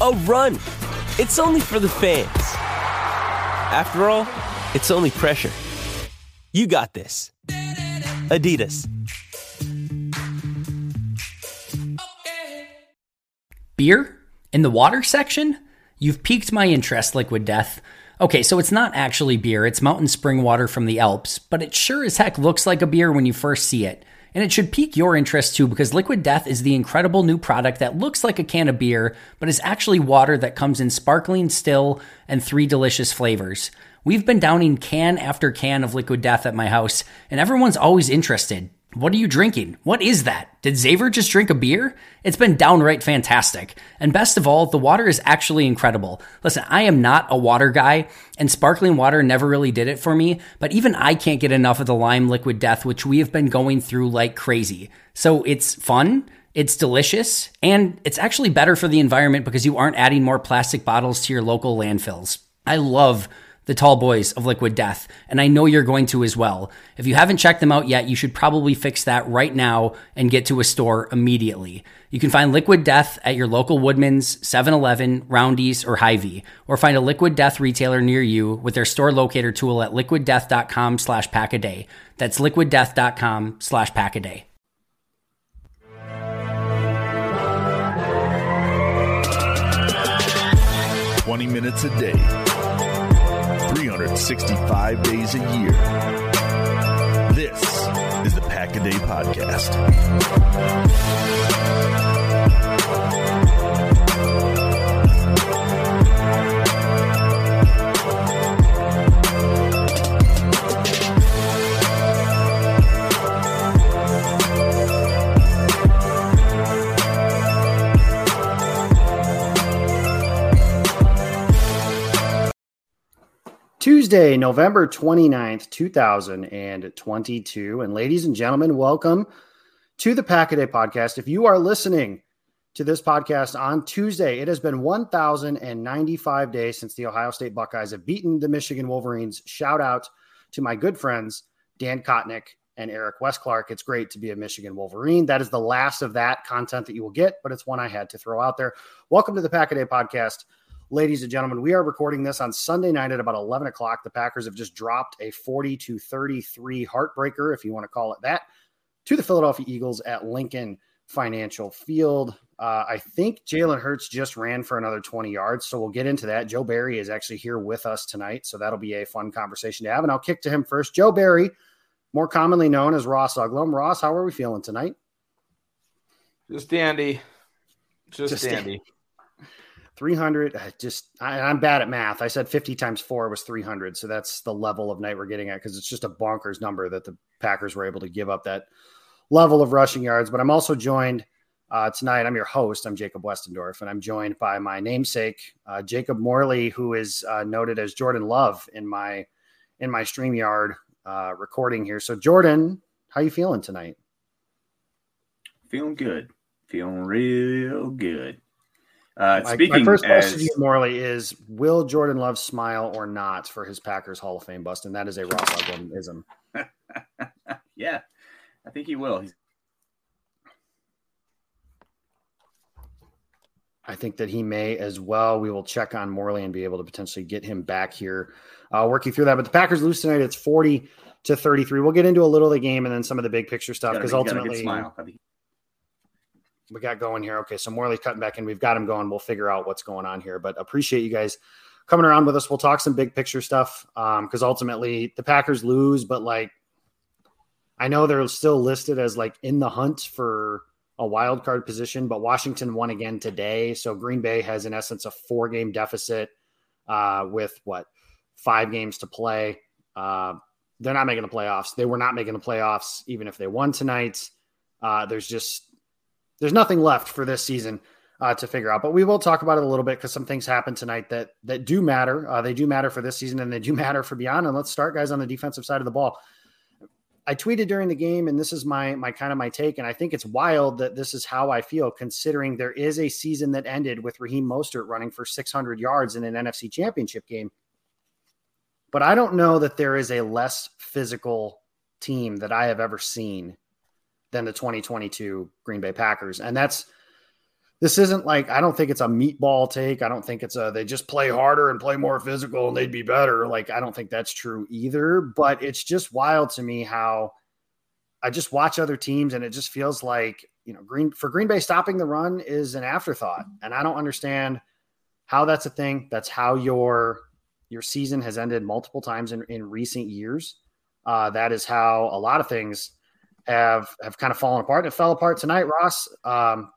a run. It's only for the fans. After all, it's only pressure. You got this. Adidas. Beer? In the water section? You've piqued my interest, Liquid Death. Okay, so it's not actually beer, it's mountain spring water from the Alps, but it sure as heck looks like a beer when you first see it. And it should pique your interest too because Liquid Death is the incredible new product that looks like a can of beer, but is actually water that comes in sparkling, still, and three delicious flavors. We've been downing can after can of Liquid Death at my house, and everyone's always interested. What are you drinking? What is that? Did Xaver just drink a beer? It's been downright fantastic. And best of all, the water is actually incredible. Listen, I am not a water guy, and sparkling water never really did it for me, but even I can't get enough of the lime liquid death, which we have been going through like crazy. So it's fun. It's delicious and it's actually better for the environment because you aren't adding more plastic bottles to your local landfills. I love the tall boys of Liquid Death, and I know you're going to as well. If you haven't checked them out yet, you should probably fix that right now and get to a store immediately. You can find Liquid Death at your local Woodman's, 7-Eleven, Roundy's, or Hy-Vee, or find a Liquid Death retailer near you with their store locator tool at liquiddeath.com slash pack a day. That's liquiddeath.com slash pack a day. Twenty minutes a day 365 days a year. This is the Pack a Day Podcast. Tuesday, November 29th, 2022. And ladies and gentlemen, welcome to the Pack a Day podcast. If you are listening to this podcast on Tuesday, it has been 1,095 days since the Ohio State Buckeyes have beaten the Michigan Wolverines. Shout out to my good friends, Dan Kotnick and Eric Westclark. It's great to be a Michigan Wolverine. That is the last of that content that you will get, but it's one I had to throw out there. Welcome to the Pack a Day podcast. Ladies and gentlemen, we are recording this on Sunday night at about 11 o'clock. The Packers have just dropped a 40 to 33 heartbreaker, if you want to call it that, to the Philadelphia Eagles at Lincoln Financial Field. Uh, I think Jalen Hurts just ran for another 20 yards, so we'll get into that. Joe Barry is actually here with us tonight, so that'll be a fun conversation to have. And I'll kick to him first. Joe Barry, more commonly known as Ross Uglem. Ross, how are we feeling tonight? Just dandy. Just, just dandy. 300 just I, am bad at math. I said 50 times 4 was 300 so that's the level of night we're getting at because it's just a bonkers number that the packers were able to give up that level of rushing yards. But i'm also joined uh, tonight i'm your host i'm jacob westendorf and i'm joined by my namesake uh, jacob morley who is uh, noted as jordan love in my in my stream yard uh, recording here. So jordan how you feeling tonight? Feeling good. Feeling real good uh, my, speaking my first as, question to you, Morley, is will Jordan Love smile or not for his Packers Hall of Fame bust? And that is a Ross Uglemism. yeah. I think he will. He's I think that he may as well. We will check on Morley and be able to potentially get him back here, uh, working through that. But the Packers lose tonight. It's 40 to 33. We'll get into a little of the game and then some of the big picture stuff because ultimately we got going here. Okay, so Morley's cutting back in. We've got him going. We'll figure out what's going on here. But appreciate you guys coming around with us. We'll talk some big picture stuff because um, ultimately the Packers lose, but like I know they're still listed as like in the hunt for a wild card position, but Washington won again today. So Green Bay has, in essence, a four game deficit uh, with what five games to play. Uh, they're not making the playoffs. They were not making the playoffs even if they won tonight. Uh, there's just there's nothing left for this season uh, to figure out. But we will talk about it a little bit because some things happened tonight that that do matter. Uh, they do matter for this season and they do matter for beyond. And let's start, guys, on the defensive side of the ball. I tweeted during the game, and this is my my kind of my take, and I think it's wild that this is how I feel, considering there is a season that ended with Raheem Mostert running for 600 yards in an NFC Championship game. But I don't know that there is a less physical team that I have ever seen than the 2022 Green Bay Packers, and that's this isn't like I don't think it's a meatball take. I don't think it's a they just play harder and play more physical and they'd be better. Like I don't think that's true either. But it's just wild to me how I just watch other teams and it just feels like you know Green for Green Bay stopping the run is an afterthought, and I don't understand how that's a thing. That's how your your season has ended multiple times in, in recent years. Uh, that is how a lot of things have have kind of fallen apart. It fell apart tonight, Ross. Um,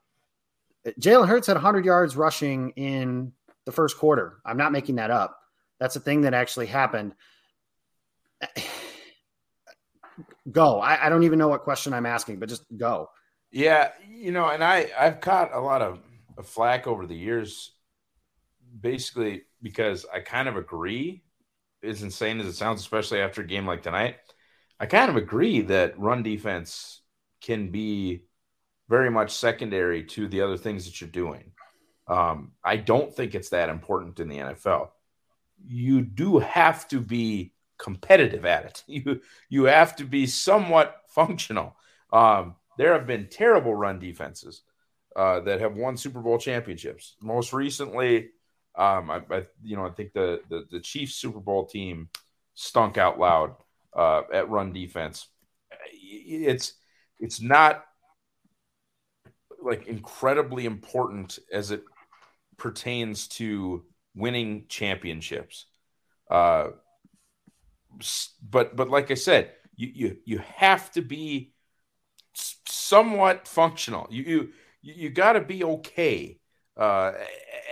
Jalen Hurts had 100 yards rushing in the first quarter. I'm not making that up. That's a thing that actually happened. Go. I, I, don't even know what question I'm asking, but just go. Yeah, you know, and I I've caught a lot of, of flack over the years, basically because I kind of agree. As insane as it sounds, especially after a game like tonight, I kind of agree that run defense can be very much secondary to the other things that you're doing. Um, I don't think it's that important in the NFL. You do have to be competitive at it. You you have to be somewhat functional. Um, there have been terrible run defenses uh, that have won Super Bowl championships. Most recently, um, I, I, you know I think the, the the Chiefs Super Bowl team stunk out loud uh, at run defense. It's it's not like incredibly important as it pertains to winning championships. Uh, but but like I said, you you you have to be somewhat functional. You you you got to be okay uh,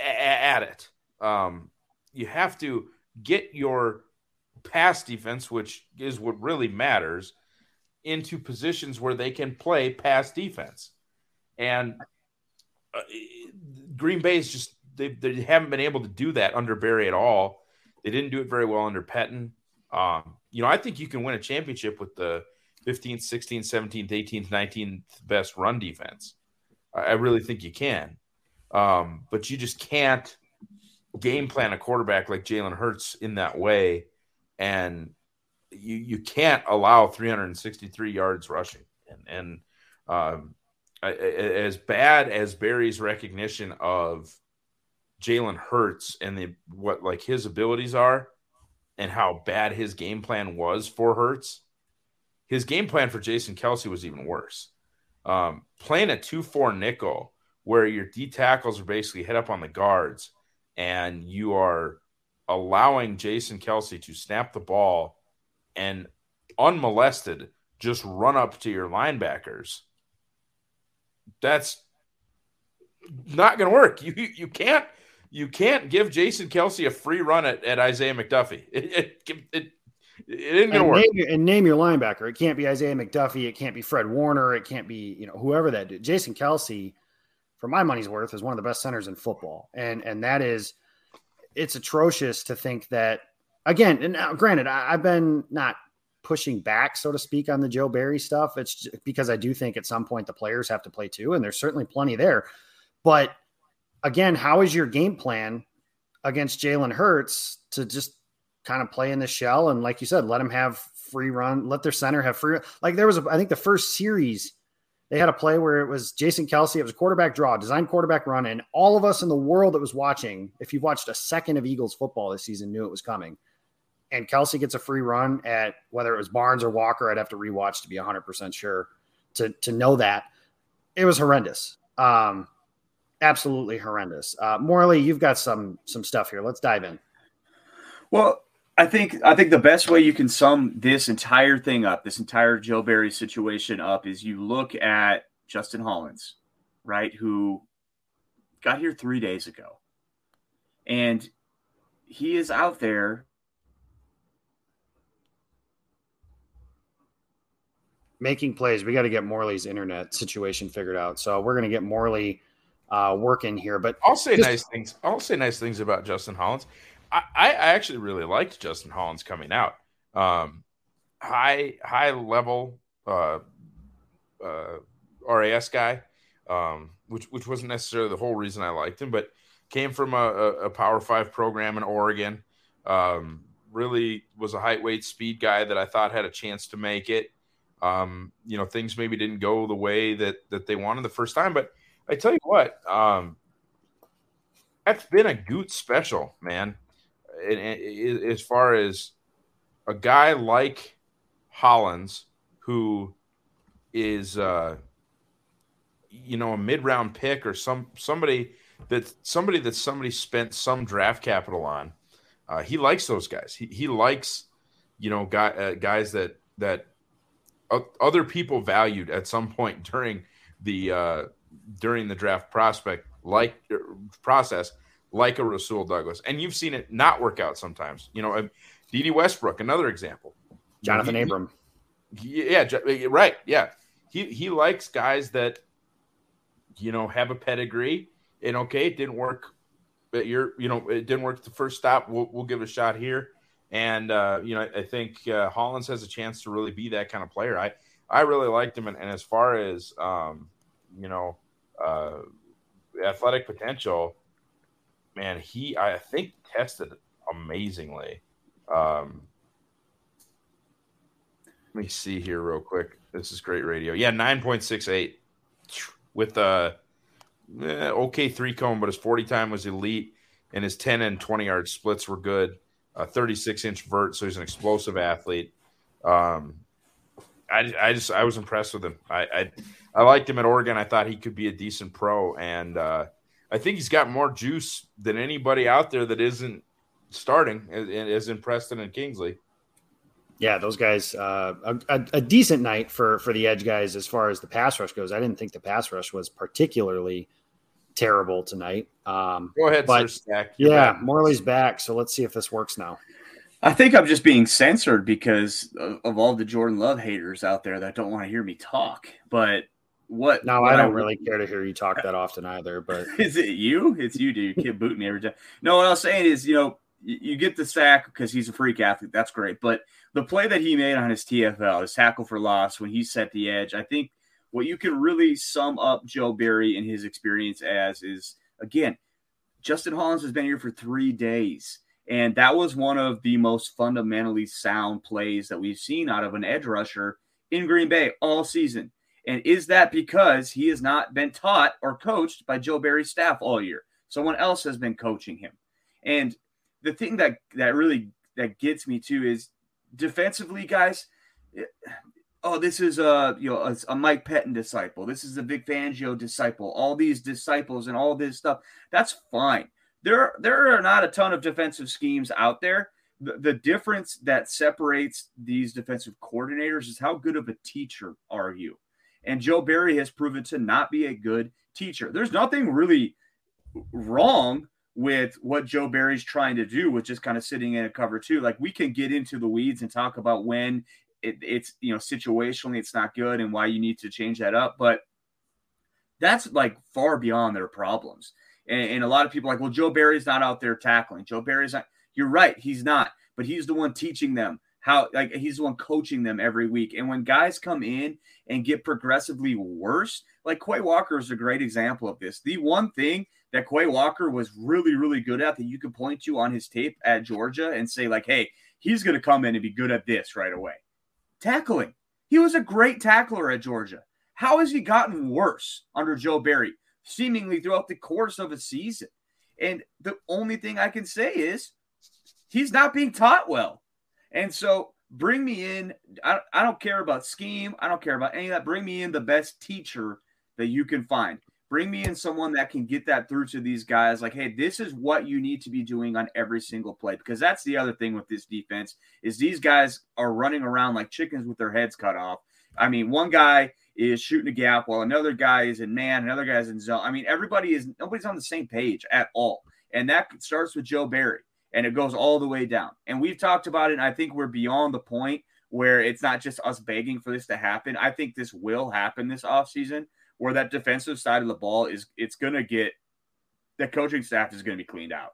at it. Um, you have to get your pass defense, which is what really matters, into positions where they can play pass defense. And uh, Green Bay is just they, they haven't been able to do that under Barry at all. They didn't do it very well under Pettine. Um, you know, I think you can win a championship with the 15th, 16th, 17th, 18th, 19th best run defense. I really think you can. Um, but you just can't game plan a quarterback like Jalen Hurts in that way. And you, you can't allow 363 yards rushing. And, and um, as bad as Barry's recognition of Jalen Hurts and the what like his abilities are and how bad his game plan was for Hurts, his game plan for Jason Kelce was even worse. Um, playing a 2 4 nickel where your D tackles are basically hit up on the guards and you are allowing Jason Kelce to snap the ball and unmolested just run up to your linebackers that's not going to work. You you can't you can't give Jason Kelce a free run at, at Isaiah McDuffie. It it, it, it isn't going to work. Name, and name your linebacker. It can't be Isaiah McDuffie. It can't be Fred Warner. It can't be you know whoever that. Did. Jason Kelce, for my money's worth, is one of the best centers in football, and and that is it's atrocious to think that again. And now, granted, I, I've been not pushing back, so to speak, on the Joe Barry stuff. It's because I do think at some point the players have to play too, and there's certainly plenty there. But again, how is your game plan against Jalen Hurts to just kind of play in the shell and, like you said, let him have free run, let their center have free. Like there was, a, I think the first series they had a play where it was Jason Kelce. It was a quarterback draw, design quarterback run, and all of us in the world that was watching, if you've watched a second of Eagles football this season, knew it was coming. And Kelce gets a free run at whether it was Barnes or Walker. I'd have to rewatch to be 100 percent sure to to know that it was horrendous. Um, absolutely horrendous. Uh, Morley, you've got some some stuff here. Let's dive in. Well, I think I think the best way you can sum this entire thing up, this entire Joe Barry situation up, is you look at Justin Hollins, right, who got here three days ago, and he is out there making plays. We got to get Morley's internet situation figured out. So we're going to get Morley uh, working here. But I'll say just, nice things. I'll say nice things about Justin Hollins. I, I actually really liked Justin Hollins coming out. Um, high high level uh, uh, RAS guy, um, which which wasn't necessarily the whole reason I liked him, but came from a, a Power Five program in Oregon. Um, really was a height, weight, speed guy that I thought had a chance to make it. Um, you know, things maybe didn't go the way that that they wanted the first time, but I tell you what, um, that's been a Gute special, man and, and, as far as a guy like Hollins, who is uh, you know a mid round pick or some somebody that somebody that somebody spent some draft capital on. Uh, he likes those guys. He he likes you know guy, uh, guys that that other people valued at some point during the uh, during the draft prospect like er, process like a Rasul Douglas. And you've seen it not work out sometimes. You know, Dede Westbrook, another example. Jonathan he, Abram. He, yeah, right. Yeah. He he likes guys that you know have a pedigree. And okay, it didn't work. But you're, you know, it didn't work the first stop. We'll, we'll give it a shot here. And uh, you know, I think uh, Hollins has a chance to really be that kind of player. I I really liked him, and, and as far as um, you know, uh, athletic potential, man, he I think tested amazingly. Um, let me see here real quick. This is great radio. Yeah, nine point six eight with a uh, eh, okay three cone, but his forty time was elite, and his ten and twenty yard splits were good. A thirty six inch vert, so he's an explosive athlete. Um, I, I just I was impressed with him. I, I I liked him at Oregon. I thought he could be a decent pro, and uh, I think he's got more juice than anybody out there that isn't starting, as in Preston and Kingsley. Yeah, those guys, uh, a, a, decent night for for the edge guys as far as the pass rush goes. I didn't think the pass rush was particularly terrible tonight. Um, Go ahead, but, Sir Stack. yeah, back. Morley's back, so let's see if this works now. I think I'm just being censored because of, of all the Jordan Love haters out there that don't want to hear me talk. But what? No, I don't I, really care to hear you talk that often either. But is it you? It's you, dude. You keep booting me every time. No, what I was saying is, you know, you, you get the sack because he's a freak athlete. That's great. But the play that he made on his TFL, his tackle for loss, when he set the edge, I think what you can really sum up Joe Barry and his experience as is again, Justin Hollins has been here for three days. And that was one of the most fundamentally sound plays that we've seen out of an edge rusher in Green Bay all season. And is that because he has not been taught or coached by Joe Barry's staff all year? Someone else has been coaching him. And the thing that that really that gets me to is defensively, guys. Eh, oh, this is a you know a, a Mike Pettine disciple. This is a Vic Fangio disciple. All these disciples and all this stuff. That's fine. There there are not a ton of defensive schemes out there. The, the difference that separates these defensive coordinators is how good of a teacher are you. And Joe Barry has proven to not be a good teacher. There's nothing really wrong with what Joe Barry's trying to do, with just kind of sitting in a cover two. Like we can get into the weeds and talk about when it, it's you know situationally it's not good and why you need to change that up, but that's like far beyond their problems. And, and a lot of people like, well, Joe Barry's not out there tackling. Joe Barry's not. You're right, he's not, but he's the one teaching them how like he's the one coaching them every week. And when guys come in and get progressively worse, like Quay Walker is a great example of this. The one thing that Quay Walker was really, really good at that you could point to on his tape at Georgia and say, like, hey, he's going to come in and be good at this right away. tackling. He was a great tackler at Georgia. How has he gotten worse under Joe Barry, seemingly throughout the course of a season? And the only thing I can say is he's not being taught well. And so bring me in. I, I don't care about scheme. I don't care about any of that. Bring me in the best teacher that you can find. Bring me in someone that can get that through to these guys. Like, hey, this is what you need to be doing on every single play. Because that's the other thing with this defense is these guys are running around like chickens with their heads cut off. I mean, one guy is shooting a gap while another guy is in man, another guy's in zone. I mean, everybody is nobody's on the same page at all. And that starts with Joe Barry and it goes all the way down. And we've talked about it, and I think we're beyond the point where it's not just us begging for this to happen. I think this will happen this offseason where that defensive side of the ball is it's going to get the coaching staff is going to be cleaned out.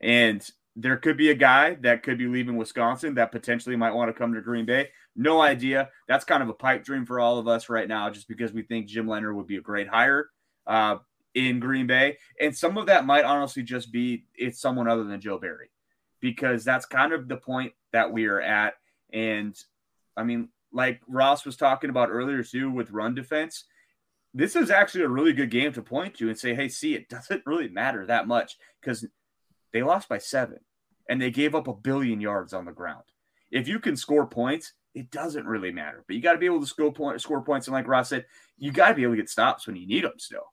And there could be a guy that could be leaving Wisconsin that potentially might want to come to Green Bay. No idea. That's kind of a pipe dream for all of us right now, just because we think Jim Leonhard would be a great hire uh, in Green Bay. And some of that might honestly just be it's someone other than Joe Barry, because that's kind of the point that we are at. And I mean, like Ross was talking about earlier too with run defense, this is actually a really good game to point to and say, hey, see, it doesn't really matter that much because they lost by seven and they gave up a billion yards on the ground. If you can score points, it doesn't really matter. But you got to be able to score, point, score points. And like Ross said, you got to be able to get stops when you need them still.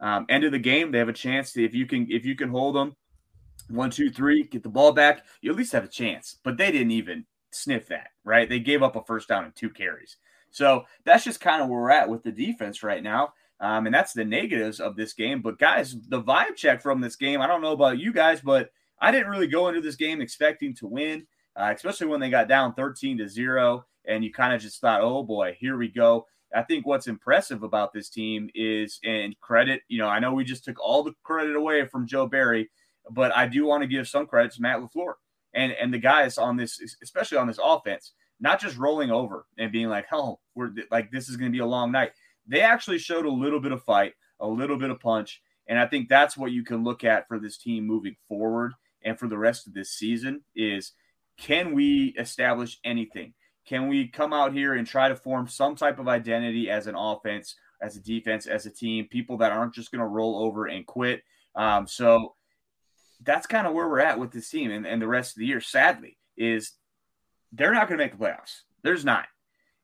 Um, end of the game, they have a chance to, if you can if you can hold them one, two, three, get the ball back, you at least have a chance. But they didn't even sniff that, right? They gave up a first down and two carries. So that's just kind of where we're at with the defense right now. Um, and that's the negatives of this game. But guys, the vibe check from this game, I don't know about you guys, but I didn't really go into this game expecting to win, uh, especially when they got down 13 to zero. And you kind of just thought, oh boy, here we go. I think what's impressive about this team is, and credit, you know, I know we just took all the credit away from Joe Barry, but I do want to give some credit to Matt LaFleur and, and the guys on this, especially on this offense, not just rolling over and being like, oh, we're like, this is going to be a long night. They actually showed a little bit of fight, a little bit of punch. And I think that's what you can look at for this team moving forward and for the rest of this season is can we establish anything? Can we come out here and try to form some type of identity as an offense, as a defense, as a team, people that aren't just going to roll over and quit? Um, so that's kind of where we're at with this team and, and the rest of the year, sadly, is they're not going to make the playoffs. There's not.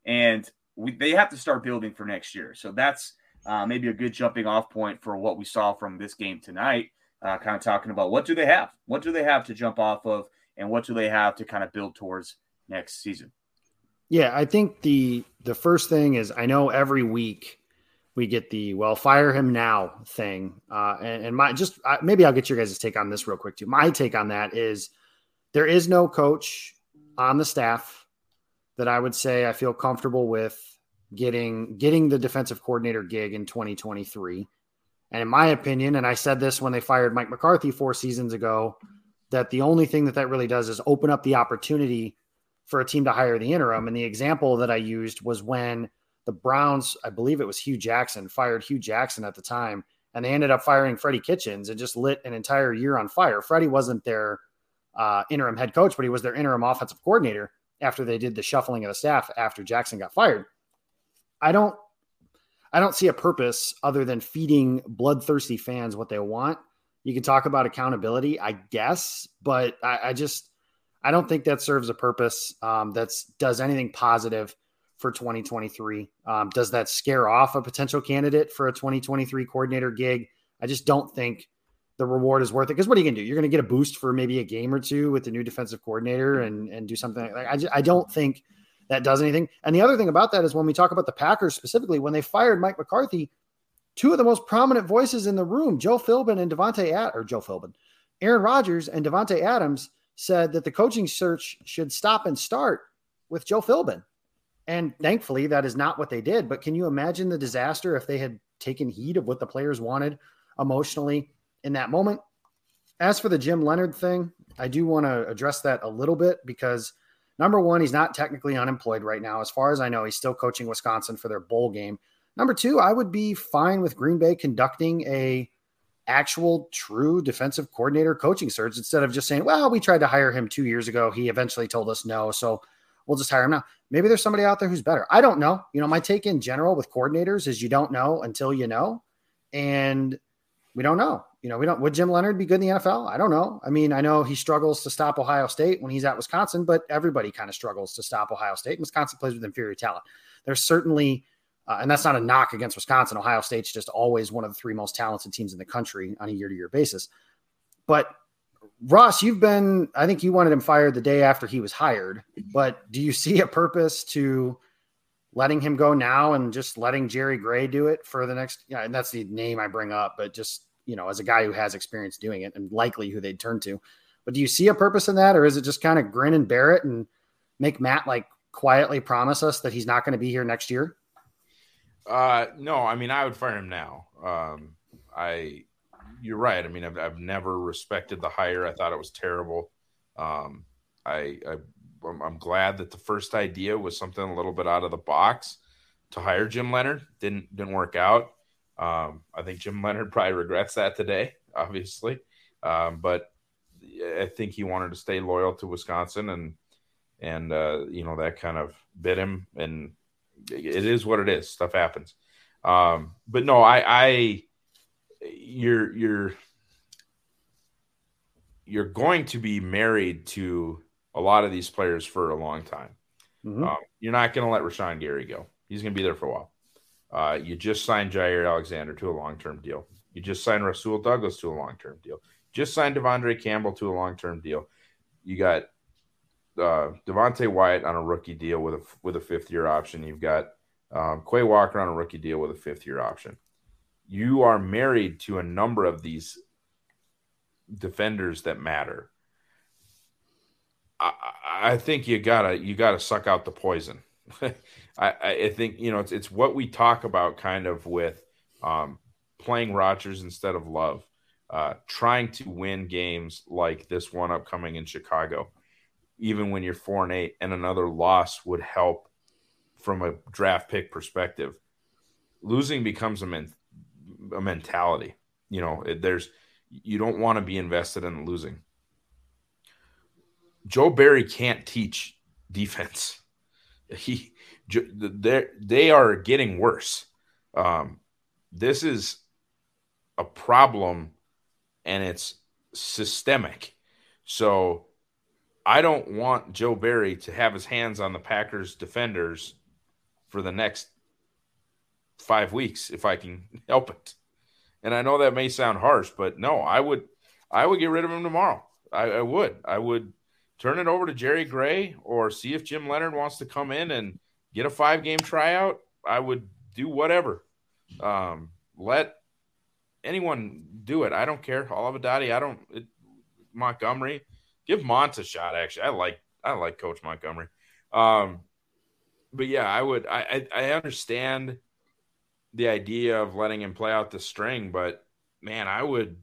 And we, they have to start building for next year. So that's uh, maybe a good jumping off point for what we saw from this game tonight. Uh, kind of talking about what do they have? What do they have to jump off of? And what do they have to kind of build towards next season? Yeah, I think the the first thing is I know every week we get the well fire him now thing, uh, and, and my just uh, maybe I'll get your guys' take on this real quick too. My take on that is there is no coach on the staff that I would say I feel comfortable with getting getting the defensive coordinator gig in 2023. And in my opinion, and I said this when they fired Mike McCarthy four seasons ago, that the only thing that that really does is open up the opportunity for a team to hire the interim. And the example that I used was when the Browns, I believe it was Hue Jackson, fired Hue Jackson at the time, and they ended up firing Freddie Kitchens and just lit an entire year on fire. Freddie wasn't their uh, interim head coach, but he was their interim offensive coordinator after they did the shuffling of the staff after Jackson got fired. I don't I don't see a purpose other than feeding bloodthirsty fans what they want. You can talk about accountability, I guess, but I, I just I don't think that serves a purpose um, that does anything positive for 2023. Um, does that scare off a potential candidate for a 2023 coordinator gig? I just don't think the reward is worth it. Because what are you going to do? You're going to get a boost for maybe a game or two with the new defensive coordinator and and do something like I, just, I don't think that does anything. And the other thing about that is when we talk about the Packers specifically, when they fired Mike McCarthy, two of the most prominent voices in the room, Joe Philbin and Davante Ad- or Joe Philbin, Aaron Rodgers and Davante Adams said that the coaching search should stop and start with Joe Philbin. And thankfully, that is not what they did. But can you imagine the disaster if they had taken heed of what the players wanted emotionally in that moment? As for the Jim Leonhard thing, I do want to address that a little bit because number one, he's not technically unemployed right now. As far as I know, he's still coaching Wisconsin for their bowl game. Number two, I would be fine with Green Bay conducting a actual true defensive coordinator coaching search instead of just saying, well, we tried to hire him two years ago. He eventually told us no. So we'll just hire him now. Maybe there's somebody out there who's better. I don't know. You know, my take in general with coordinators is you don't know until you know. And we don't know. You know, we don't. Would Jim Leonhard be good in the NFL? I don't know. I mean, I know he struggles to stop Ohio State when he's at Wisconsin, but everybody kind of struggles to stop Ohio State. Wisconsin plays with inferior talent. There's certainly, uh, and that's not a knock against Wisconsin. Ohio State's just always one of the three most talented teams in the country on a year to year basis. But Ross, you've been, I think you wanted him fired the day after he was hired, but do you see a purpose to letting him go now and just letting Jerry Gray do it for the next, yeah, and that's the name I bring up, but just, you know, as a guy who has experience doing it and likely who they'd turn to. But do you see a purpose in that, or is it just kind of grin and bear it and make Matt like quietly promise us that he's not going to be here next year? Uh, no, I mean, I would fire him now. Um, I, you're right. I mean, I've, I've never respected the hire. I thought it was terrible. Um, I, I I'm, glad that the first idea was something a little bit out of the box to hire Jim Leonhard. Didn't didn't work out. Um, I think Jim Leonhard probably regrets that today, obviously. Um, but I think he wanted to stay loyal to Wisconsin, and and uh, you know that kind of bit him. And it is what it is. Stuff happens. Um, but no, I, I, you're you're you're going to be married to a lot of these players for a long time. Mm-hmm. Um, you're not going to let Rashan Gary go. He's going to be there for a while. Uh, you just signed Jaire Alexander to a long term deal. You just signed Rasul Douglas to a long term deal. Just signed De'Vondre Campbell to a long term deal. You got uh, Devonte Wyatt on a rookie deal with a with a fifth year option. You've got um, Quay Walker on a rookie deal with a fifth year option. You are married to a number of these defenders that matter. I, I think you gotta you gotta suck out the poison. I, I think you know it's it's what we talk about kind of with um, playing Rodgers instead of Love, uh, trying to win games like this one upcoming in Chicago, even when you're four and eight, and another loss would help from a draft pick perspective. Losing becomes a a mentality. You know, it, there's you don't want to be invested in losing. Joe Barry can't teach defense. He they they are getting worse. Um, this is a problem, and it's systemic. So I don't want Joe Barry to have his hands on the Packers defenders for the next five weeks if I can help it. And I know that may sound harsh, but no, I would I would get rid of him tomorrow. I, I would. I would turn it over to Jerry Gray or see if Jim Leonhard wants to come in and get a five game tryout. I would do whatever. Um, let anyone do it. I don't care. Daddy. I don't. It, Montgomery, give Mont a shot. Actually, I like I like Coach Montgomery. Um, but yeah, I would. I, I I understand the idea of letting him play out the string, but man, I would.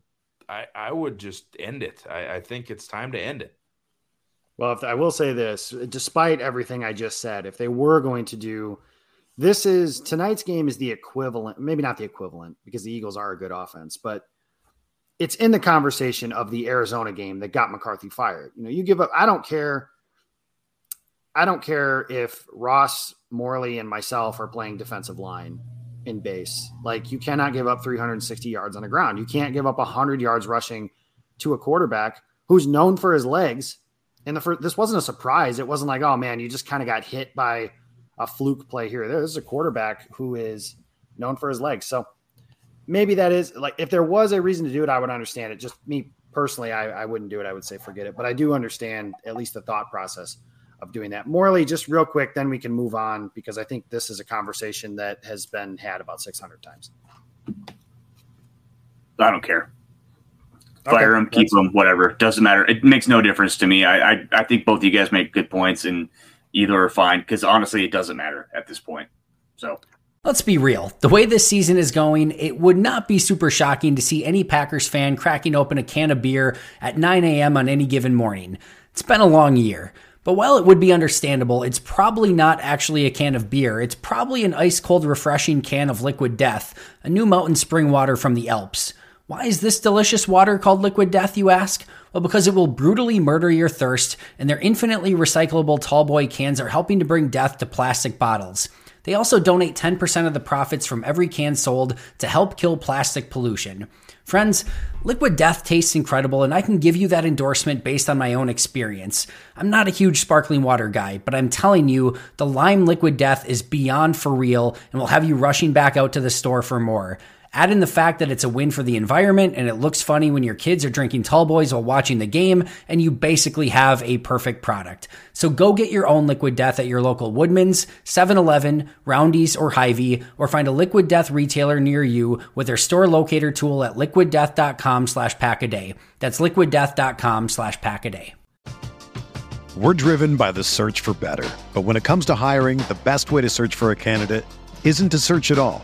I, I would just end it. I, I think it's time to end it. Well, I will say this, despite everything I just said, if they were going to do this is tonight's game is the equivalent, maybe not the equivalent because the Eagles are a good offense, but it's in the conversation of the Arizona game that got McCarthy fired. You know, you give up, I don't care. I don't care if Ross Morley and myself are playing defensive line in base. Like you cannot give up 360 yards on the ground. You can't give up 100 yards rushing to a quarterback who's known for his legs and the first, this wasn't a surprise. It wasn't like, oh man, you just kind of got hit by a fluke play here. This is a quarterback who is known for his legs. So maybe that is like if there was a reason to do it, I would understand it. Just me personally, I, I wouldn't do it. I would say forget it. But I do understand at least the thought process of doing that. Morley, just real quick, then we can move on because I think this is a conversation that has been had about 600 times. I don't care. Fire okay. keep them, whatever. Doesn't matter. It makes no difference to me. I, I, I think both of you guys make good points, and either are fine because honestly, it doesn't matter at this point. So Let's be real. The way this season is going, it would not be super shocking to see any Packers fan cracking open a can of beer at 9 a.m. on any given morning. It's been a long year. But while it would be understandable, it's probably not actually a can of beer. It's probably an ice cold, refreshing can of liquid death, a new mountain spring water from the Alps. Why is this delicious water called liquid death, you ask? Well, because it will brutally murder your thirst, and their infinitely recyclable tallboy cans are helping to bring death to plastic bottles. They also donate 10% of the profits from every can sold to help kill plastic pollution. Friends, Liquid Death tastes incredible, and I can give you that endorsement based on my own experience. I'm not a huge sparkling water guy, but I'm telling you, the Lime Liquid Death is beyond for real and will have you rushing back out to the store for more. Add in the fact that it's a win for the environment and it looks funny when your kids are drinking tall boys while watching the game, and you basically have a perfect product. So go get your own Liquid Death at your local Woodman's, 7 Eleven, Roundy's, or Hy-Vee, or find a Liquid Death retailer near you with their store locator tool at liquiddeath.com slash pack a day. That's liquiddeath.com slash pack a day. We're driven by the search for better. But when it comes to hiring, the best way to search for a candidate isn't to search at all.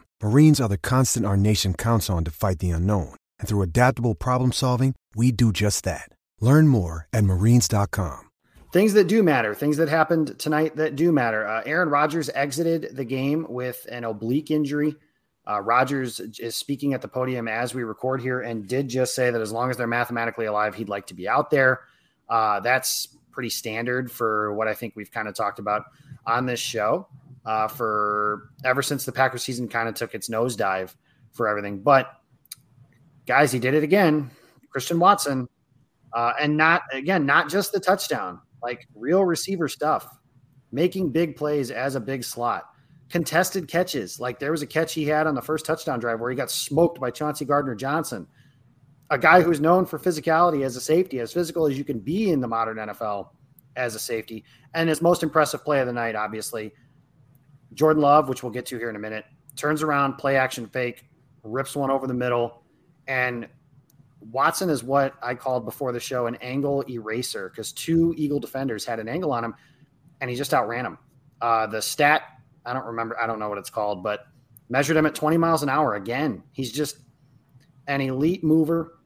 Marines are the constant our nation counts on to fight the unknown. And through adaptable problem solving, we do just that. Learn more at marines.com. Things that do matter, things that happened tonight that do matter. Uh, Aaron Rodgers exited the game with an oblique injury. Uh, Rodgers is speaking at the podium as we record here and did just say that as long as they're mathematically alive, he'd like to be out there. Uh, that's pretty standard for what I think we've kind of talked about on this show uh, for ever since the Packers season kind of took its nosedive for everything. But guys, he did it again. Christian Watson, uh, and not again, not just the touchdown, like real receiver stuff, making big plays as a big slot, contested catches. Like there was a catch he had on the first touchdown drive where he got smoked by Chauncey Gardner Johnson, a guy who's known for physicality as a safety, as physical as you can be in the modern NFL as a safety. And his most impressive play of the night, obviously, Jordan Love, which we'll get to here in a minute, turns around, play action fake, rips one over the middle, and Watson is what I called before the show an angle eraser because two Eagle defenders had an angle on him, and he just outran him. Uh, the stat I don't remember, I don't know what it's called, but measured him at 20 miles an hour again. He's just an elite mover,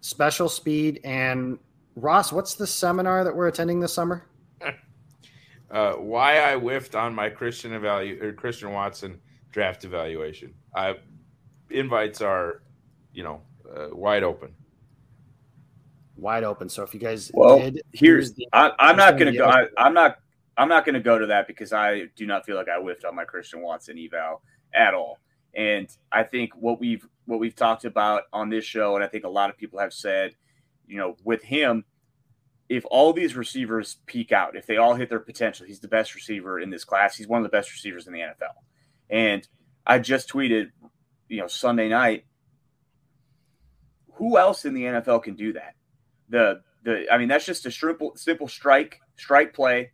special speed, and Ross, what's the seminar that we're attending this summer? Uh, why I whiffed on my Christian evalu- or Christian Watson draft evaluation. I invites are, you know, uh, wide open. Wide open. So if you guys well, did, here's the, I, am not going to go. I, I'm not. I'm not going to go to that because I do not feel like I whiffed on my Christian Watson eval at all. And I think what we've what we've talked about on this show, and I think a lot of people have said, you know, with him, if all these receivers peak out, if they all hit their potential, he's the best receiver in this class. He's one of the best receivers in the NFL. And I just tweeted, you know, Sunday night, who else in the NFL can do that? The the I mean, that's just a simple simple strike strike play.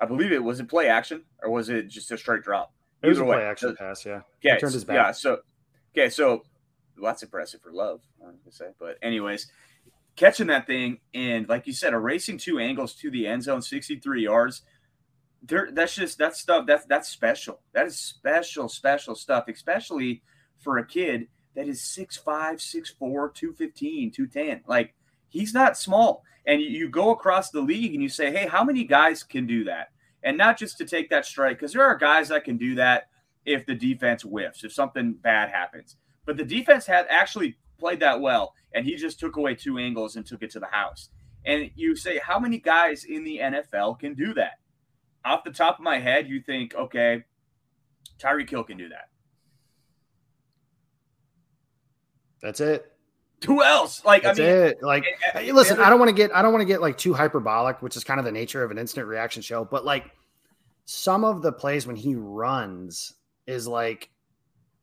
I believe it was it play action or was it just a strike drop? It was a play action uh, pass, yeah. Yeah, turned his back. Yeah, so okay, so well, that's impressive for Love, I was gonna say. But anyways, catching that thing and like you said, erasing two angles to the end zone, 63 yards. There, that's just that's stuff that's that's special. That is special, special stuff, especially for a kid that is 6'5, 6'4, 215, 210. Like He's not small. And you, you go across the league and you say, hey, how many guys can do that? And not just to take that strike, because there are guys that can do that if the defense whiffs, if something bad happens. But the defense had actually played that well, and he just took away two angles and took it to the house. And you say, how many guys in the NFL can do that? Off the top of my head, you think, okay, Tyreek Hill can do that. That's it. Who else? Like That's I mean, it. Like, hey, listen, I don't want to get I don't want to get like too hyperbolic, which is kind of the nature of an instant reaction show. But like, some of the plays when he runs is like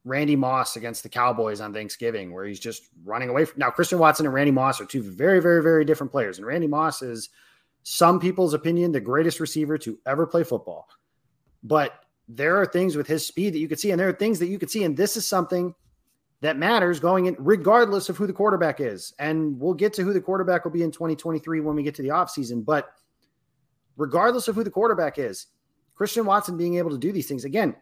Randy Moss against the Cowboys on Thanksgiving, where he's just running away from. Now, Christian Watson and Randy Moss are two very, very, very different players, and Randy Moss is some people's opinion the greatest receiver to ever play football. But there are things with his speed that you could see, and there are things that you could see, and this is something that matters going in, regardless of who the quarterback is. And we'll get to who the quarterback will be in 2023 when we get to the offseason. But regardless of who the quarterback is, Christian Watson being able to do these things again.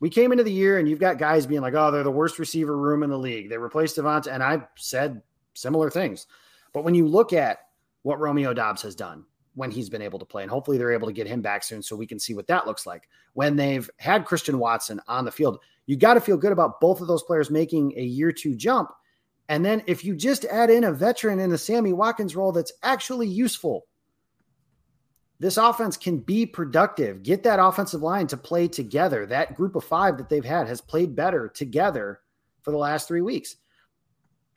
We came into the year and you've got guys being like, oh, they're the worst receiver room in the league. They replaced Davante, and I've said similar things. But when you look at what Romeo Doubs has done when he's been able to play, and hopefully they're able to get him back soon so we can see what that looks like. When they've had Christian Watson on the field, you got to feel good about both of those players making a year two jump. And then if you just add in a veteran in the Sammy Watkins role that's actually useful, this offense can be productive. Get that offensive line to play together. That group of five that they've had has played better together for the last three weeks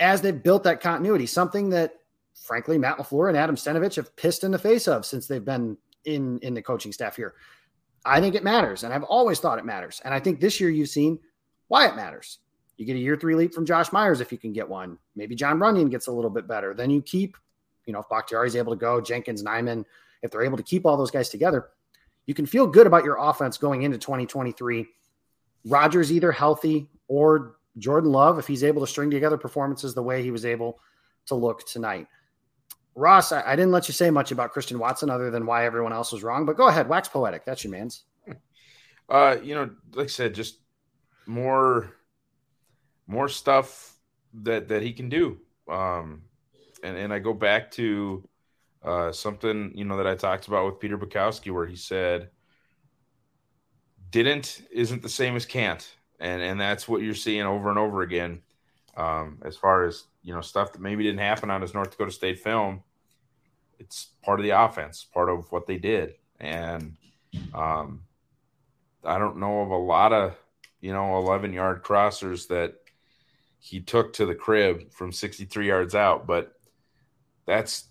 as they've built that continuity, something that frankly Matt LaFleur and Adam Stenavich have pissed in the face of since they've been in, in the coaching staff here. I think it matters, and I've always thought it matters. And I think this year you've seen why it matters. You get a year three leap from Josh Myers if you can get one. Maybe Jon Runyan gets a little bit better. Then you keep, you know, if Bakhtiari's able to go, Jenkins, Nijman, if they're able to keep all those guys together, you can feel good about your offense going into 2023. Rodgers either healthy or Jordan Love, if he's able to string together performances the way he was able to look tonight. Ross, I, I, didn't let you say much about Christian Watson other than why everyone else was wrong, but go ahead, wax poetic. That's your man's. Uh, you know, like I said, just more, more stuff that that he can do. Um, and and I go back to uh, something you know that I talked about with Peter Bukowski, where he said, "Didn't isn't the same as can't," and and that's what you're seeing over and over again. Um, as far as you know, stuff that maybe didn't happen on his North Dakota State film, it's part of the offense, part of what they did, and um, I don't know of a lot of you know 11 yard crossers that he took to the crib from 63 yards out, but that's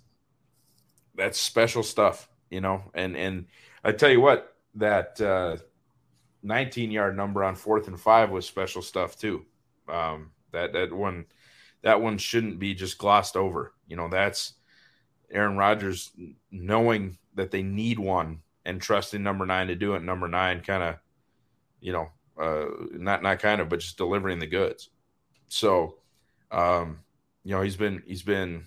that's special stuff, you know. And and I tell you what, that uh, 19 yard number on fourth and five was special stuff too. Um, that that one that one shouldn't be just glossed over. You know, that's Aaron Rodgers knowing that they need one and trusting number nine to do it. Number nine kind of, you know, uh, not not kind of, but just delivering the goods. So, um, you know, he's been he's been.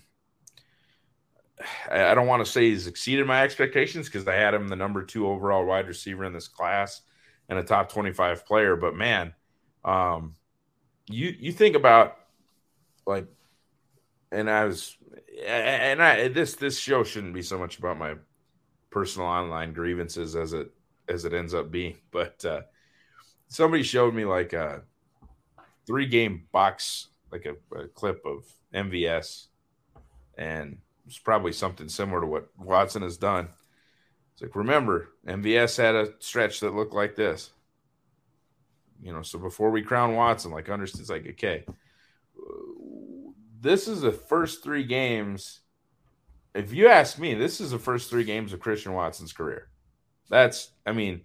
I don't want to say he's exceeded my expectations because I had him the number two overall wide receiver in this class and a top twenty-five player. But man, um, you you think about like, and I was, and I this this show shouldn't be so much about my personal online grievances as it as it ends up being, but uh, somebody showed me like a three game box, like a, a clip of MVS, and it's probably something similar to what Watson has done. It's like remember, MVS had a stretch that looked like this. You know, so before we crown Watson, like understand, it's like okay, this is the first three games. If you ask me, this is the first three games of Christian Watson's career. That's, I mean,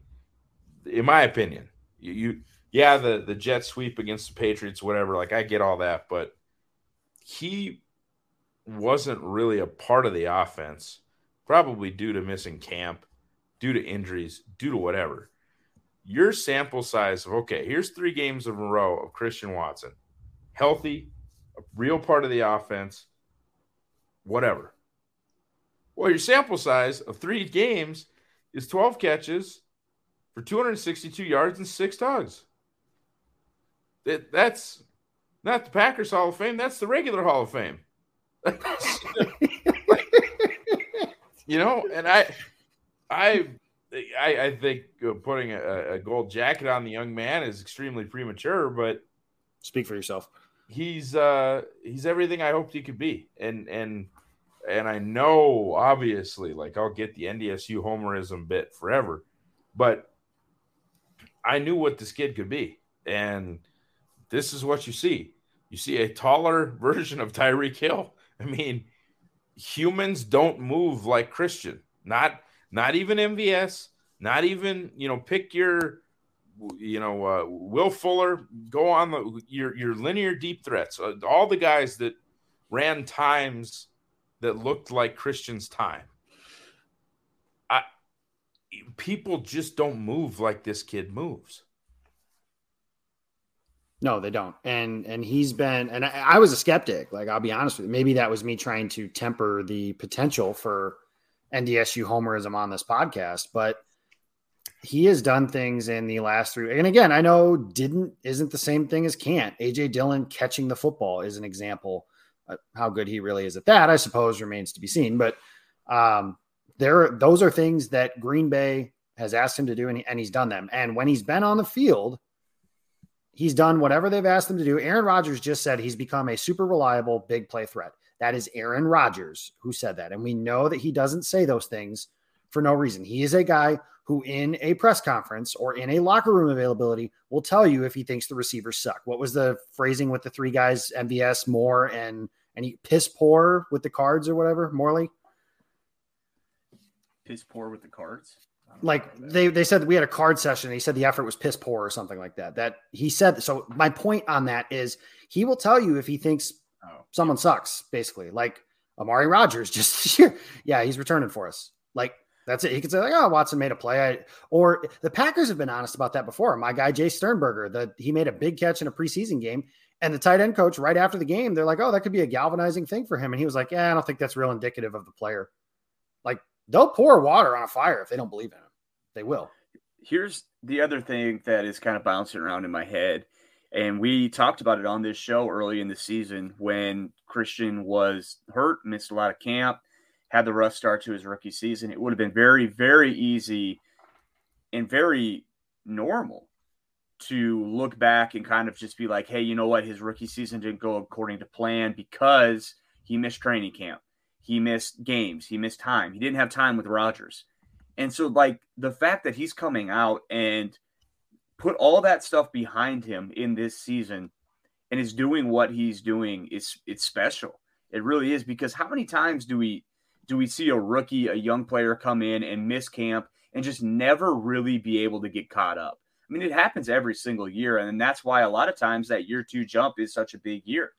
in my opinion, you, you yeah, the the jet sweep against the Patriots, whatever. Like I get all that, but he wasn't really a part of the offense, probably due to missing camp, due to injuries, due to whatever. Your sample size of okay, here's three games in a row of Christian Watson, healthy, a real part of the offense, whatever. Well, your sample size of three games is 12 catches for 262 yards and six tugs. That, that's not the Packers Hall of Fame, that's the regular Hall of Fame. you know, and I, I, I, I think putting a, a, gold jacket on the young man is extremely premature. But speak for yourself. He's uh he's everything I hoped he could be, and and and I know obviously, like I'll get the NDSU homerism bit forever, but I knew what this kid could be, and this is what you see. You see a taller version of Tyreek Hill. I mean, humans don't move like Christian. Not not even MVS. Not even you know pick your you know uh, Will Fuller. Go on the your your linear deep threats. Uh, all the guys that ran times that looked like Christian's time. I people just don't move like this kid moves. No, they don't. And and he's been and I, I, was a skeptic. Like I'll be honest with you. Maybe that was me trying to temper the potential for NDSU homerism on this podcast, but he has done things in the last three. And again, I know didn't isn't the same thing as can't. AJ Dillon catching the football is an example. How good he really is at that, I suppose, remains to be seen. But um, there, those are things that Green Bay has asked him to do, and, he, and he's done them. And when he's been on the field, He's done whatever they've asked him to do. Aaron Rodgers just said he's become a super reliable big play threat. That is Aaron Rodgers who said that. And we know that he doesn't say those things for no reason. He is a guy who, in a press conference or in a locker room availability, will tell you if he thinks the receivers suck. What was the phrasing with the three guys, MVS, Moore, and and he piss poor with the cards or whatever, Morley? Piss poor with the cards like they they said we had a card session. he said the effort was piss poor or something like that. That he said. So my point on that is he will tell you if he thinks oh. someone sucks. Basically, like Amari Rodgers just yeah, he's returning for us. Like that's it. He could say like, oh, Watson made a play. I, or the Packers have been honest about that before. My guy Jace Sternberger, that he made a big catch in a preseason game, and the tight end coach right after the game, they're like, oh, that could be a galvanizing thing for him, and he was like, yeah, I don't think that's real indicative of the player. Like they'll pour water on a fire if they don't believe in him. They will. Here's the other thing that is kind of bouncing around in my head. And we talked about it on this show early in the season when Christian was hurt, missed a lot of camp, had the rough start to his rookie season. It would have been very, very easy and very normal to look back and kind of just be like, hey, you know what? His rookie season didn't go according to plan because he missed training camp. He missed games. He missed time. He didn't have time with Rodgers. And so, like, the fact that he's coming out and put all that stuff behind him in this season and is doing what he's doing is it's special. It really is because how many times do we do we see a rookie, a young player come in and miss camp and just never really be able to get caught up? I mean, it happens every single year, and that's why a lot of times that year two jump is such a big year.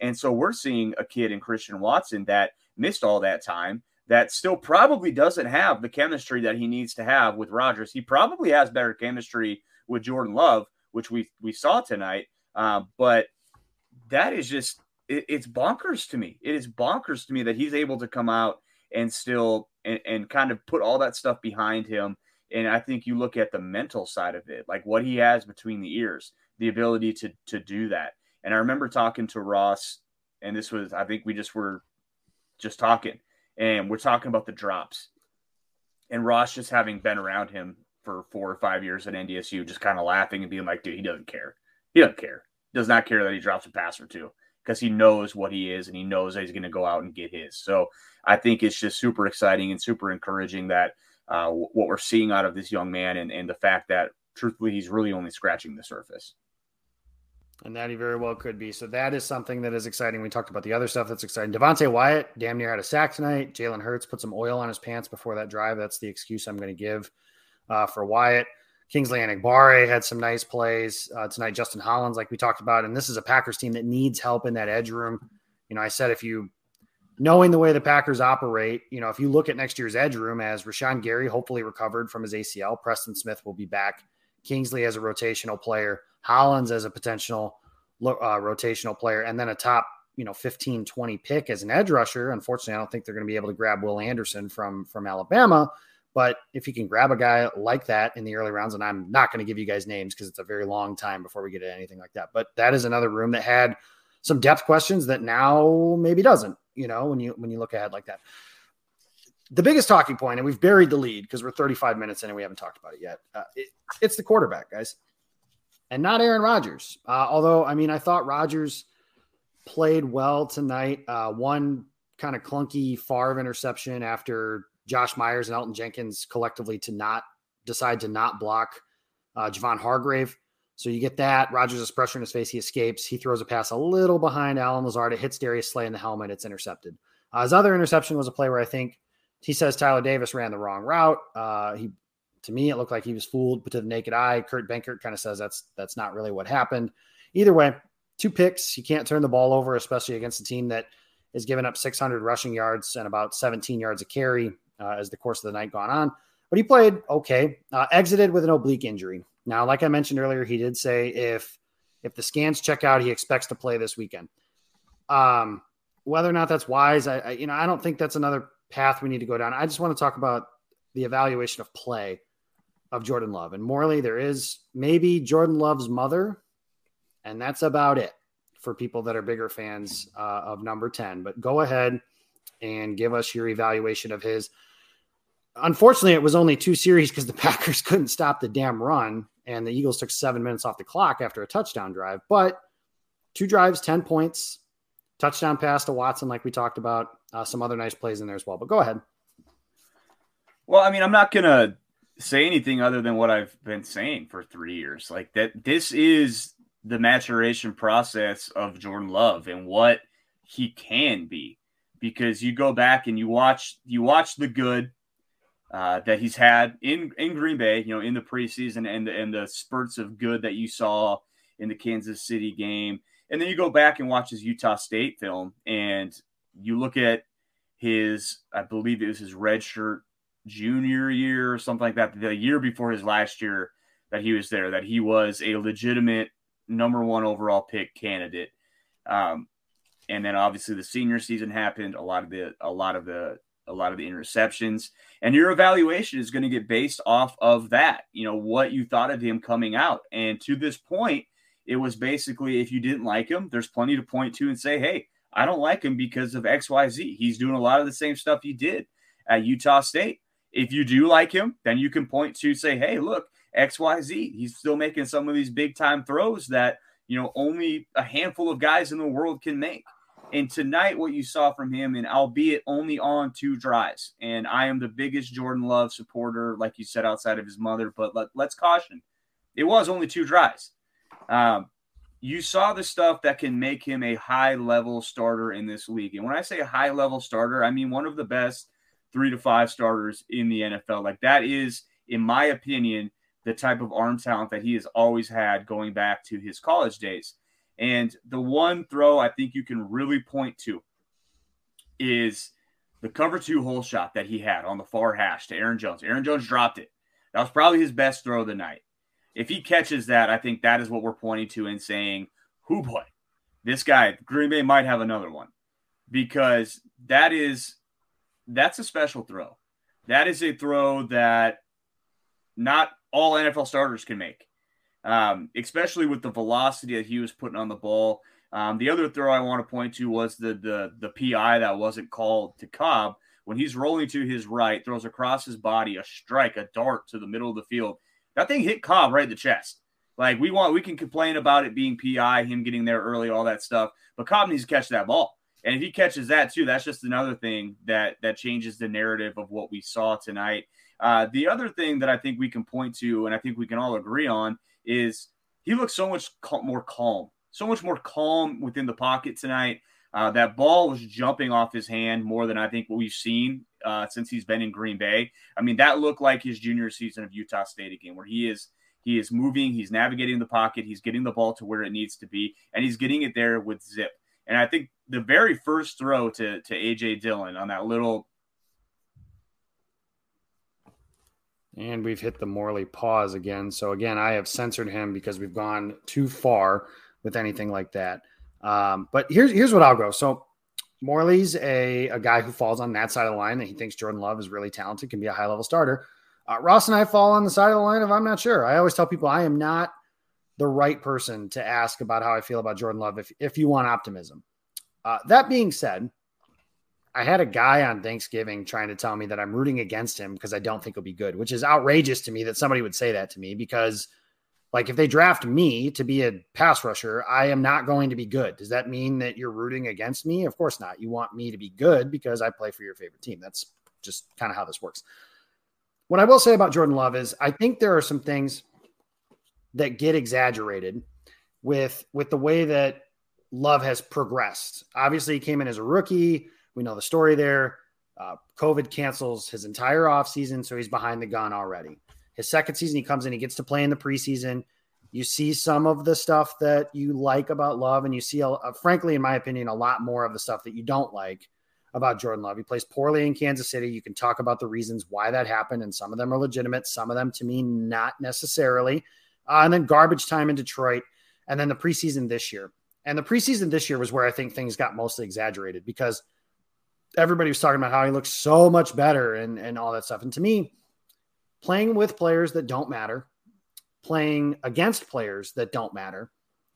And so we're seeing a kid in Christian Watson that missed all that time that still probably doesn't have the chemistry that he needs to have with Rodgers. He probably has better chemistry with Jordan Love, which we we saw tonight. Uh, but that is just it, it's bonkers to me. It is bonkers to me that he's able to come out and still and, and kind of put all that stuff behind him. And I think you look at the mental side of it, like what he has between the ears, the ability to to do that. And I remember talking to Ross, and this was I think we just were just talking and we're talking about the drops. And Ross just having been around him for four or five years at NDSU, just kind of laughing and being like, dude, he doesn't care. He doesn't care. Does not care that he drops a pass or two because he knows what he is and he knows that he's going to go out and get his. So I think it's just super exciting and super encouraging that uh, what we're seeing out of this young man and, and the fact that truthfully he's really only scratching the surface. And that he very well could be. So that is something that is exciting. We talked about the other stuff that's exciting. Devonte Wyatt damn near had a sack tonight. Jalen Hurts put some oil on his pants before that drive. That's the excuse I'm going to give uh, for Wyatt. Kingsley Enagbare had some nice plays uh, tonight. Justin Hollins, like we talked about, and this is a Packers team that needs help in that edge room. You know, I said if you knowing the way the Packers operate, you know, if you look at next year's edge room as Rashan Gary hopefully recovered from his ACL, Preston Smith will be back. Kingsley as a rotational player. Hollins as a potential uh, rotational player, and then a top, you know, 15, 20 pick as an edge rusher. Unfortunately, I don't think they're going to be able to grab Will Anderson from from Alabama. But if you can grab a guy like that in the early rounds, and I'm not going to give you guys names because it's a very long time before we get to anything like that. But that is another room that had some depth questions that now maybe doesn't. you know, when you when you look ahead like that. The biggest talking point, and we've buried the lead because we're 35 minutes in and we haven't talked about it yet. Uh, it, it's the quarterback, guys, and not Aaron Rodgers. Uh, although, I mean, I thought Rodgers played well tonight. Uh, one kind of clunky Favre interception after Josh Myers and Elgton Jenkins collectively to not decide to not block uh, Javon Hargrave. So you get that. Rodgers has pressure in his face. He escapes. He throws a pass a little behind Allen Lazard. It hits Darius Slay in the helmet. It's intercepted. Uh, his other interception was a play where I think he says Tyler Davis ran the wrong route. Uh, he, to me, it looked like he was fooled, but to the naked eye, Kurt Benkert kind of says that's that's not really what happened. Either way, two picks. You can't turn the ball over, especially against a team that is giving up 600 rushing yards and about 17 yards a carry uh, as the course of the night gone on. But he played okay. Uh, exited with an oblique injury. Now, like I mentioned earlier, he did say if if the scans check out, he expects to play this weekend. Um, whether or not that's wise, I, I you know I don't think that's another path we need to go down. I just want to talk about the evaluation of play of Jordan Love and Morley. There is maybe Jordan Love's mother, and that's about it for people that are bigger fans uh, of number ten. But go ahead and give us your evaluation of his. Unfortunately, it was only two series because the Packers couldn't stop the damn run and the Eagles took seven minutes off the clock after a touchdown drive. But two drives, 10 points, touchdown pass to Watson, like we talked about, uh, some other nice plays in there as well. But go ahead. Well, I mean, I'm not going to say anything other than what I've been saying for three years. Like that, this is the maturation process of Jordan Love and what he can be. Because you go back and you watch, you watch the good, uh, that he's had in in Green Bay, you know, in the preseason and and the spurts of good that you saw in the Kansas City game, and then you go back and watch his Utah State film, and you look at his, I believe it was his redshirt junior year or something like that, the year before his last year that he was there, that he was a legitimate number one overall pick candidate. Um, and then obviously the senior season happened. A lot of the a lot of the a lot of the interceptions. And your evaluation is going to get based off of that, you know, what you thought of him coming out. And to this point, it was basically if you didn't like him, there's plenty to point to and say, hey, I don't like him because of XYZ. He's doing a lot of the same stuff he did at Utah State. If you do like him, then you can point to say, hey, look, XYZ. He's still making some of these big time throws that, you know, only a handful of guys in the world can make. And tonight, what you saw from him, and albeit only on two drives, and I am the biggest Jordan Love supporter, like you said, outside of his mother, but let, us caution it was only two drives. Um, you saw the stuff that can make him a high level starter in this league. And when I say high level starter, I mean one of the best three to five starters in the NFL. Like that is, in my opinion, the type of arm talent that he has always had going back to his college days. And the one throw I think you can really point to is the cover two hole shot that he had on the far hash to Aaron Jones. Aaron Jones dropped it. That was probably his best throw of the night. If he catches that, I think that is what we're pointing to and saying, who boy, this guy, Green Bay might have another one because that is that's a special throw. That is a throw that not all NFL starters can make um, especially with the velocity that he was putting on the ball. Um, the other throw I want to point to was the the the PI that wasn't called to Cobb when he's rolling to his right, throws across his body a strike, a dart to the middle of the field. That thing hit Cobb right in the chest. Like we want, we can complain about it being PI, him getting there early, all that stuff, but Cobb needs to catch that ball. And if he catches that too, that's just another thing that that changes the narrative of what we saw tonight. Uh, the other thing that I think we can point to, and I think we can all agree on, is he looks so much more calm, so much more calm within the pocket tonight. Uh, that ball was jumping off his hand more than I think we've seen uh, since he's been in Green Bay. I mean, that looked like his junior season of Utah State again, where he is he is moving, he's navigating the pocket, he's getting the ball to where it needs to be, and he's getting it there with zip. And I think the very first throw to to AJ Dillon on that little And we've hit the Morley pause again. So again, I have censored him because we've gone too far with anything like that. Um, but here's here's what I'll go. So Morley's a, a guy who falls on that side of the line that he thinks Jordan Love is really talented, can be a high level starter. Uh, Ross and I fall on the side of the line of I'm not sure. I always tell people I am not the right person to ask about how I feel about Jordan Love if, if you want optimism. Uh, that being said, I had a guy on Thanksgiving trying to tell me that I'm rooting against him because I don't think he'll be good, which is outrageous to me that somebody would say that to me because like if they draft me to be a pass rusher, I am not going to be good. Does that mean that you're rooting against me? Of course not. You want me to be good because I play for your favorite team. That's just kind of how this works. What I will say about Jordan Love is I think there are some things that get exaggerated with with the way that Love has progressed. Obviously, he came in as a rookie. We know the story there. Uh, COVID cancels his entire offseason, so he's behind the gun already. His second season, he comes in, he gets to play in the preseason. You see some of the stuff that you like about Love, and you see, uh, frankly, in my opinion, a lot more of the stuff that you don't like about Jordan Love. He plays poorly in Kansas City. You can talk about the reasons why that happened, and some of them are legitimate, some of them to me, not necessarily. Uh, and then garbage time in Detroit, and then the preseason this year. And the preseason this year was where I think things got mostly exaggerated because everybody was talking about how he looks so much better and, and all that stuff. And to me, playing with players that don't matter, playing against players that don't matter,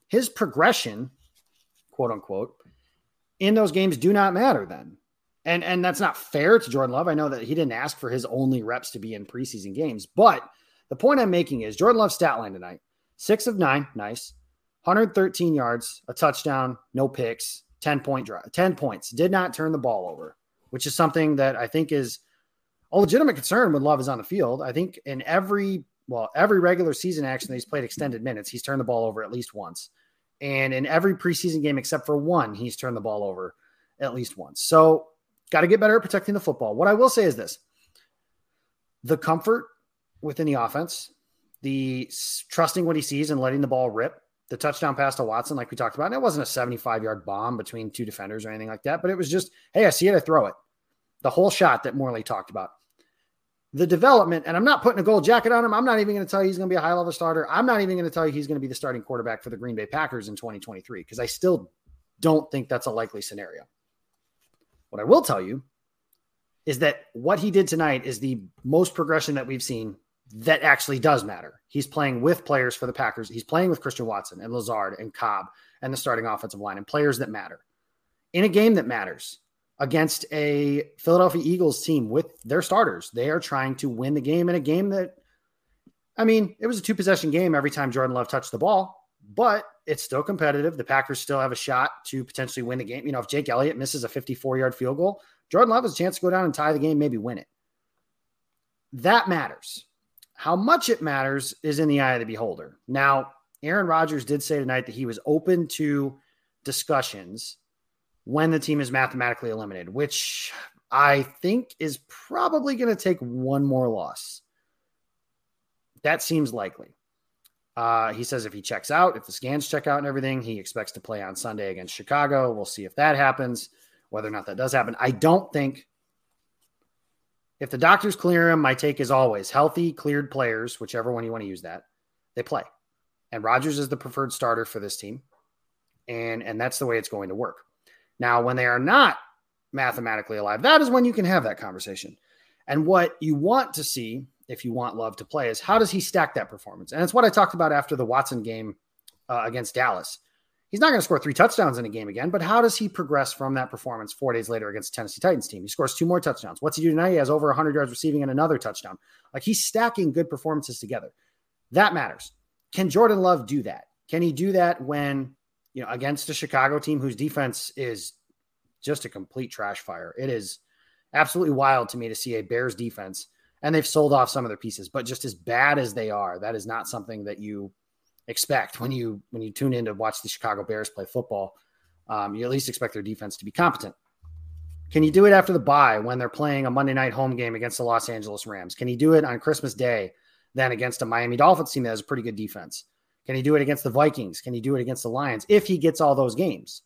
his progression, quote unquote, in those games do not matter then. And and that's not fair to Jordan Love. I know that he didn't ask for his only reps to be in preseason games, but the point I'm making is Jordan Love's stat line tonight: six of nine, nice, 113 yards, a touchdown, no picks, 10 point drive, 10 points. Did not turn the ball over, which is something that I think is a legitimate concern when Love is on the field. I think in every well, every regular season action that he's played extended minutes, he's turned the ball over at least once. And in every preseason game except for one, he's turned the ball over at least once. So got to get better at protecting the football. What I will say is this the comfort within the offense, the trusting what he sees and letting the ball rip, the touchdown pass to Watson, like we talked about. And it wasn't a 75 yard bomb between two defenders or anything like that, but it was just, hey, I see it, I throw it. The whole shot that Morley talked about the development, and I'm not putting a gold jacket on him. I'm not even going to tell you he's going to be a high level starter. I'm not even going to tell you he's going to be the starting quarterback for the Green Bay Packers in 2023 because I still don't think that's a likely scenario. What I will tell you is that what he did tonight is the most progression that we've seen that actually does matter. He's playing with players for the Packers. He's playing with Christian Watson and Lazard and Cobb and the starting offensive line and players that matter in a game that matters against a Philadelphia Eagles team with their starters. They are trying to win the game in a game that, I mean, it was a two possession game every time Jordan Love touched the ball, but it's still competitive. The Packers still have a shot to potentially win the game. You know, if Jake Elliott misses a 54 yard field goal, Jordan Love has a chance to go down and tie the game, maybe win it. That matters. How much it matters is in the eye of the beholder. Now, Aaron Rodgers did say tonight that he was open to discussions when the team is mathematically eliminated, which I think is probably going to take one more loss. That seems likely. Uh, he says if he checks out, if the scans check out and everything, he expects to play on Sunday against Chicago. We'll see if that happens, whether or not that does happen. I don't think if the doctors clear him, my take is always healthy, cleared players, whichever one you want to use that, they play. And Rodgers is the preferred starter for this team. And, and that's the way it's going to work. Now, when they are not mathematically alive, that is when you can have that conversation. And what you want to see, if you want Love to play, is how does he stack that performance? And it's what I talked about after the Watson game uh, against Dallas. He's not going to score three touchdowns in a game again, but how does he progress from that performance four days later against the Tennessee Titans team? He scores two more touchdowns. What's he do tonight? He has over 100 yards receiving and another touchdown. Like he's stacking good performances together. That matters. Can Jordan Love do that? Can he do that when you know, against a Chicago team whose defense is just a complete trash fire. It is absolutely wild to me to see a Bears defense, and they've sold off some of their pieces, but just as bad as they are, that is not something that you expect when you when you tune in to watch the Chicago Bears play football. Um, you at least expect their defense to be competent. Can you do it after the bye when they're playing a Monday night home game against the Los Angeles Rams? Can you do it on Christmas Day then against a Miami Dolphins team that has a pretty good defense? Can he do it against the Vikings? Can he do it against the Lions if he gets all those games?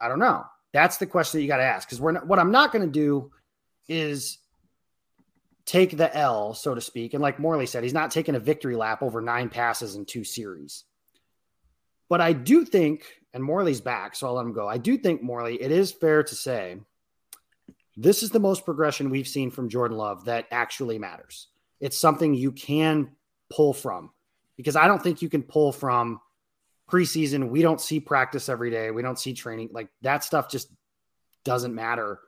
I don't know. That's the question that you got to ask. Because we're what I'm not going to do is take the L, so to speak. And like Morley said, he's not taking a victory lap over nine passes in two series. But I do think, and Morley's back, so I'll let him go. I do think, Morley, it is fair to say this is the most progression we've seen from Jordan Love that actually matters. It's something you can pull from because I don't think you can pull from preseason. We don't see practice every day. We don't see training. Like that stuff just doesn't matter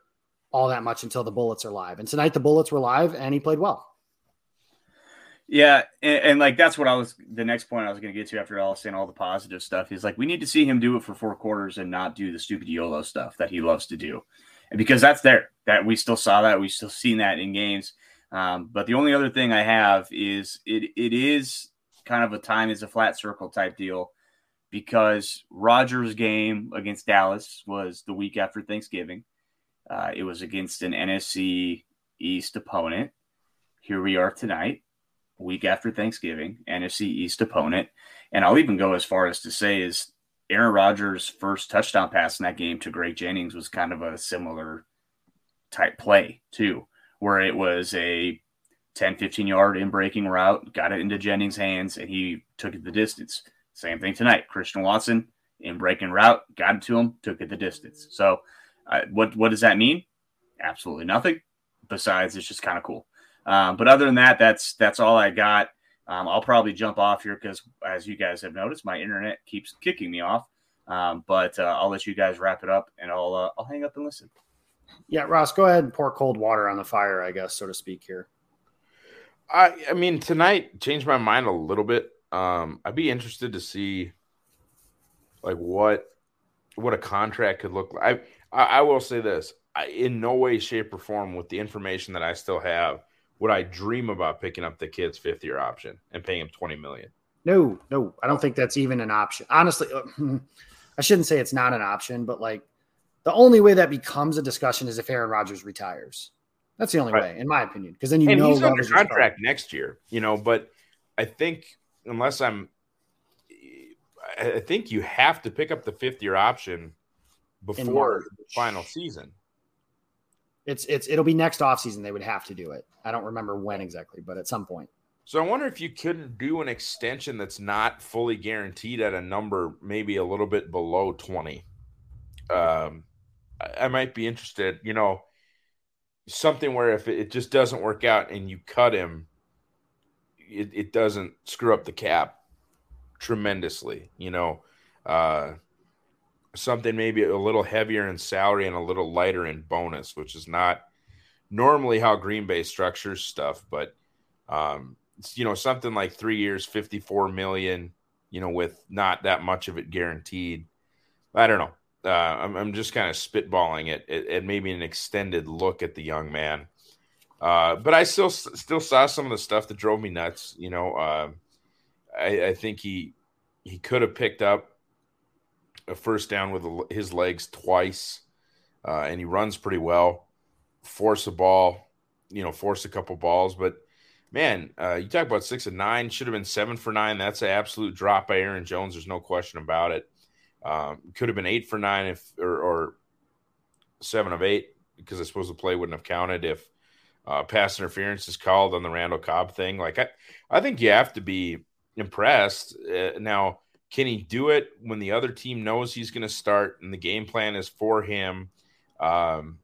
all that much until the Bullets are live. And tonight the Bullets were live and he played well. Yeah, and, and, like that's what I was. The next point I was going to get to after all saying all the positive stuff is like we need to see him do it for four quarters and not do the stupid YOLO stuff that he loves to do, and because that's there that we still saw that we still seen that in games. Um, but the only other thing I have is it it is kind of a time is a flat circle type deal because Rodgers' game against Dallas was the week after Thanksgiving. Uh, it was against an NFC East opponent. Here we are tonight week after Thanksgiving, NFC East opponent. And I'll even go as far as to say is Aaron Rodgers' first touchdown pass in that game to Greg Jennings was kind of a similar type play, too, where it was a 10, 15 yard in breaking route, got it into Jennings' hands, and he took it the distance. Same thing tonight. Christian Watson in breaking route, got it to him, took it the distance. So, uh, what what does that mean? Absolutely nothing. Besides, it's just kind of cool. Um, but other than that, that's that's all I got. Um, I'll probably jump off here because, as you guys have noticed, my internet keeps kicking me off. Um, but uh, I'll let you guys wrap it up, and I'll uh, I'll hang up and listen. Yeah, Ross, go ahead and pour cold water on the fire, I guess, so to speak. Here. I I mean, tonight changed my mind a little bit. Um, I'd be interested to see like what what a contract could look like. I I, I will say this: I, in no way, shape, or form, with the information that I still have, would I dream about picking up the kid's fifth year option and paying him 20 million? No, no, I don't think that's even an option. Honestly, uh, I shouldn't say it's not an option, but like the only way that becomes a discussion is if Aaron Rodgers retires. That's the only right. way, in my opinion, because then you and know he's under contract next year, you know. But I think unless I'm, I think you have to pick up the fifth year option before the final season. It's it's it'll be next offseason they would have to do it. I don't remember when exactly, but at some point. So I wonder if you couldn't do an extension that's not fully guaranteed at a number maybe a little bit below 20. Um I, I might be interested, you know, something where if it just doesn't work out and you cut him, it, it doesn't screw up the cap tremendously, you know. Uh something maybe a little heavier in salary and a little lighter in bonus, which is not normally how Green Bay structures stuff, but um, you know, something like three years, 54 million, you know, with not that much of it guaranteed. I don't know. Uh, I'm, I'm just kind of spitballing it and maybe an extended look at the young man. Uh, but I still still saw some of the stuff that drove me nuts. You know, uh, I, I think he he could have picked up a first down with his legs twice, uh, and he runs pretty well. Force a ball, you know, force a couple balls, but man, uh, you talk about six and nine, should have been seven for nine. That's an absolute drop by Aaron Jones. There's no question about it. Um, could have been eight for nine if or, or, seven of eight because I suppose the play wouldn't have counted if uh, pass interference is called on the Randall Cobb thing. Like I, I think you have to be impressed. Uh, now can he do it when the other team knows he's going to start and the game plan is for him? Um,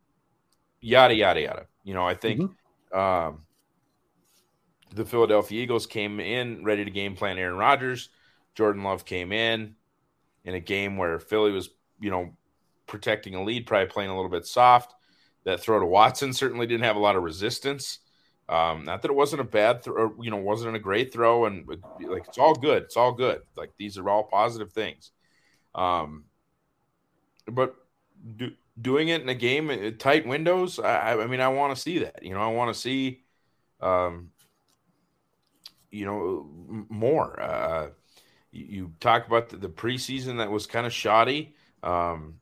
yada yada yada. You know, I think mm-hmm. um, the Philadelphia Eagles came in ready to game plan Aaron Rodgers. Jordan Love came in in a game where Philly was, you know, protecting a lead, probably playing a little bit soft. That throw to Watson certainly didn't have a lot of resistance. Um, not that it wasn't a bad throw, you know, wasn't a great throw, and like it's all good. It's all good. Like these are all positive things. Um, but do, doing it in a game tight windows, I, I mean, I want to see that. You know, I want to see, um, you know, more. Uh, you, talk about the, the, preseason that was kind of shoddy. Um,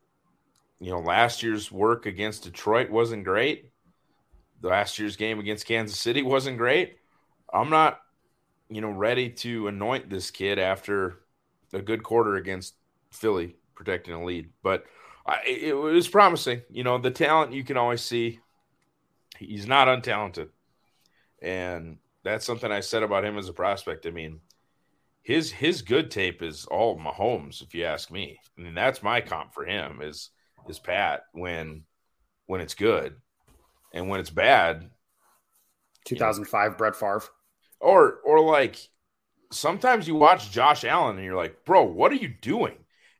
you know, last year's work against Detroit wasn't great last year's game against Kansas City wasn't great. I'm not, you know, ready to anoint this kid after a good quarter against Philly protecting a lead, but I, it was promising. You know, the talent you can always see. He's not untalented, and that's something I said about him as a prospect. I mean, his his good tape is all Mahomes, if you ask me. I mean, that's my comp for him is is Pat when when it's good and when it's bad, 2005 you know, Brett Favre, or or like sometimes you watch Josh Allen and you're like, bro, what are you doing?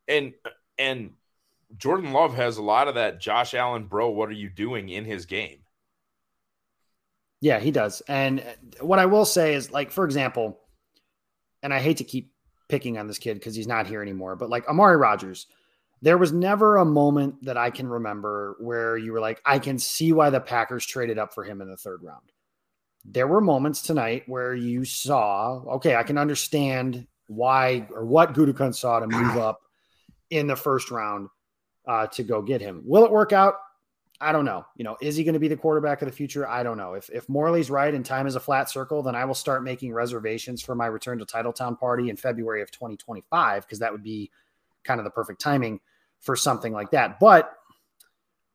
And and Jordan Love has a lot of that Josh Allen, bro, what are you doing in his game? Yeah, he does. And what I will say is, like, for example, and I hate to keep picking on this kid because he's not here anymore, but like Amari Rodgers, there was never a moment that I can remember where you were like, I can see why the Packers traded up for him in the third round. There were moments tonight where you saw, okay, I can understand why or what Gutekunst saw to move up in the first round uh, to go get him. Will it work out? I don't know. You know, is he going to be the quarterback of the future? I don't know. If if Morley's right and time is a flat circle, then I will start making reservations for my return to Titletown party in February of 2025 because that would be kind of the perfect timing for something like that. But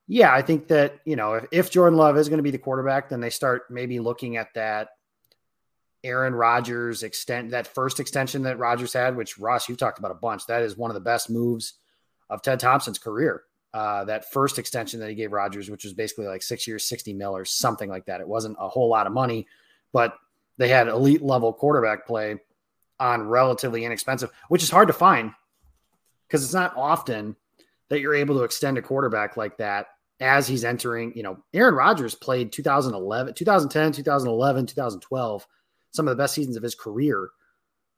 yeah, I think that, you know, if, if Jordan Love is going to be the quarterback, then they start maybe looking at that Aaron Rodgers extent that first extension that Rodgers had, which Ross, you've talked about a bunch. That is one of the best moves of Ted Thompson's career. Uh, that first extension that he gave Rodgers, which was basically like six years, 60 mil or something like that. It wasn't a whole lot of money, but they had elite level quarterback play on relatively inexpensive, which is hard to find because it's not often that you're able to extend a quarterback like that as he's entering. You know, Aaron Rodgers played 2011, 2010, 2011, 2012, some of the best seasons of his career.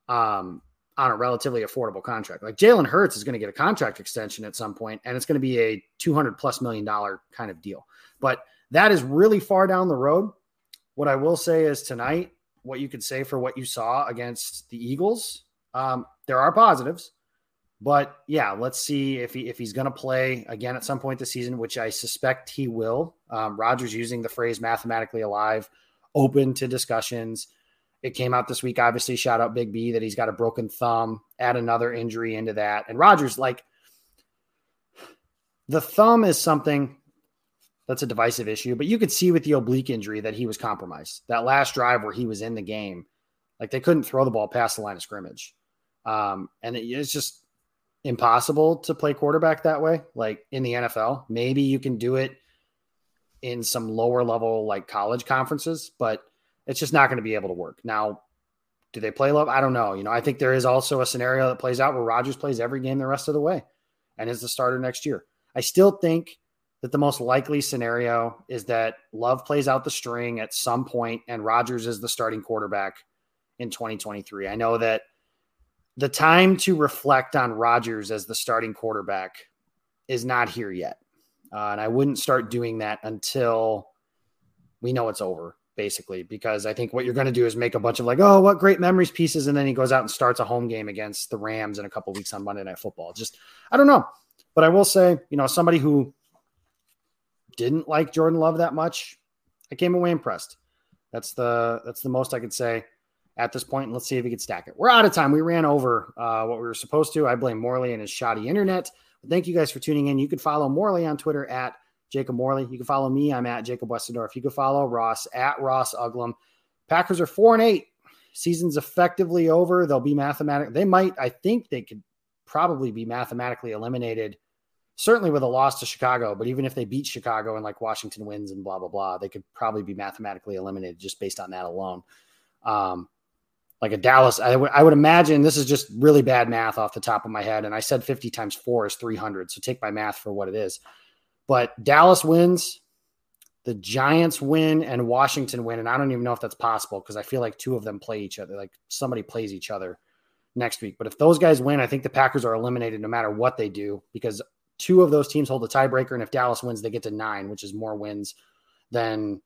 Um, on a relatively affordable contract. Like Jalen Hurts is going to get a contract extension at some point, and it's going to be a 200 plus million dollar kind of deal. But that is really far down the road. What I will say is tonight, what you could say for what you saw against the Eagles, um, there are positives. But yeah, let's see if he if he's going to play again at some point this season, which I suspect he will. Um, Rodgers using the phrase "mathematically alive," open to discussions. It came out this week. Obviously, shout out Big B that he's got a broken thumb. Add another injury into that, and Rodgers, like the thumb is something that's a divisive issue, but you could see with the oblique injury that he was compromised. That last drive where he was in the game, like they couldn't throw the ball past the line of scrimmage, um, and it, it's just impossible to play quarterback that way. Like in the NFL, maybe you can do it in some lower level like college conferences, but it's just not going to be able to work. Now, do they play love? I don't know. You know, I think there is also a scenario that plays out where Rodgers plays every game the rest of the way and is the starter next year. I still think that the most likely scenario is that Love plays out the string at some point and Rodgers is the starting quarterback in 2023. I know that the time to reflect on Rodgers as the starting quarterback is not here yet. Uh, and I wouldn't start doing that until we know it's over basically, because I think what you're going to do is make a bunch of like, oh, what great memories pieces. And then he goes out and starts a home game against the Rams in a couple weeks on Monday Night Football. Just, I don't know. But I will say, you know, somebody who didn't like Jordan Love that much, I came away impressed. That's the that's the most I could say at this point. Let's see if we can stack it. We're out of time. We ran over uh, what we were supposed to. I blame Morley and his shoddy internet. But thank you guys for tuning in. You can follow Morley on Twitter at Jacob Morley. You can follow me. I'm at Jacob Westendorf. You can follow Ross at Ross Uglem. Packers are four and eight. Season's effectively over. They'll be mathematic. They might. I think they could probably be mathematically eliminated. Certainly with a loss to Chicago, but even if they beat Chicago and like Washington wins and blah blah blah, they could probably be mathematically eliminated just based on that alone. Um, like a Dallas, I would I would imagine this is just really bad math off the top of my head, and I said 50 times four is 300, so take my math for what it is. But Dallas wins, the Giants win, and Washington win. And I don't even know if that's possible because I feel like two of them play each other. Like somebody plays each other next week. But if those guys win, I think the Packers are eliminated no matter what they do because two of those teams hold the tiebreaker. And if Dallas wins, they get to nine, which is more wins than,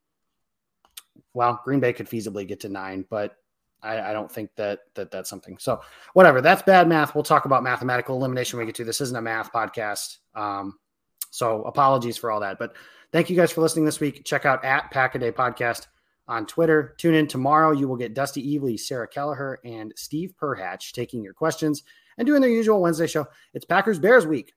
well, Green Bay could feasibly get to nine. But I, I, don't think that that that's something. So whatever, that's bad math. We'll talk about mathematical elimination when we get to. This isn't a math podcast. Um, so apologies for all that. But thank you guys for listening this week. Check out at Pack a Day Podcast on Twitter. Tune in tomorrow. You will get Dusty Evely, Sarah Kelleher, and Steve Perhatch taking your questions and doing their usual Wednesday show. It's Packers Bears week.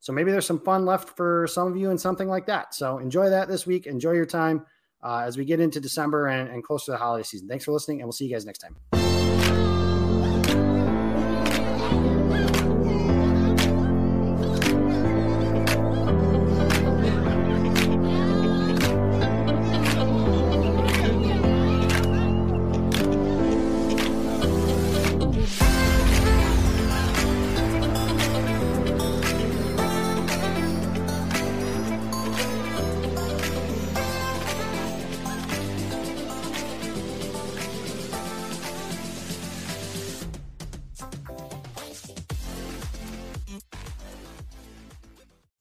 So maybe there's some fun left for some of you and something like that. So enjoy that this week. Enjoy your time uh, as we get into December and, and close to the holiday season. Thanks for listening, and we'll see you guys next time.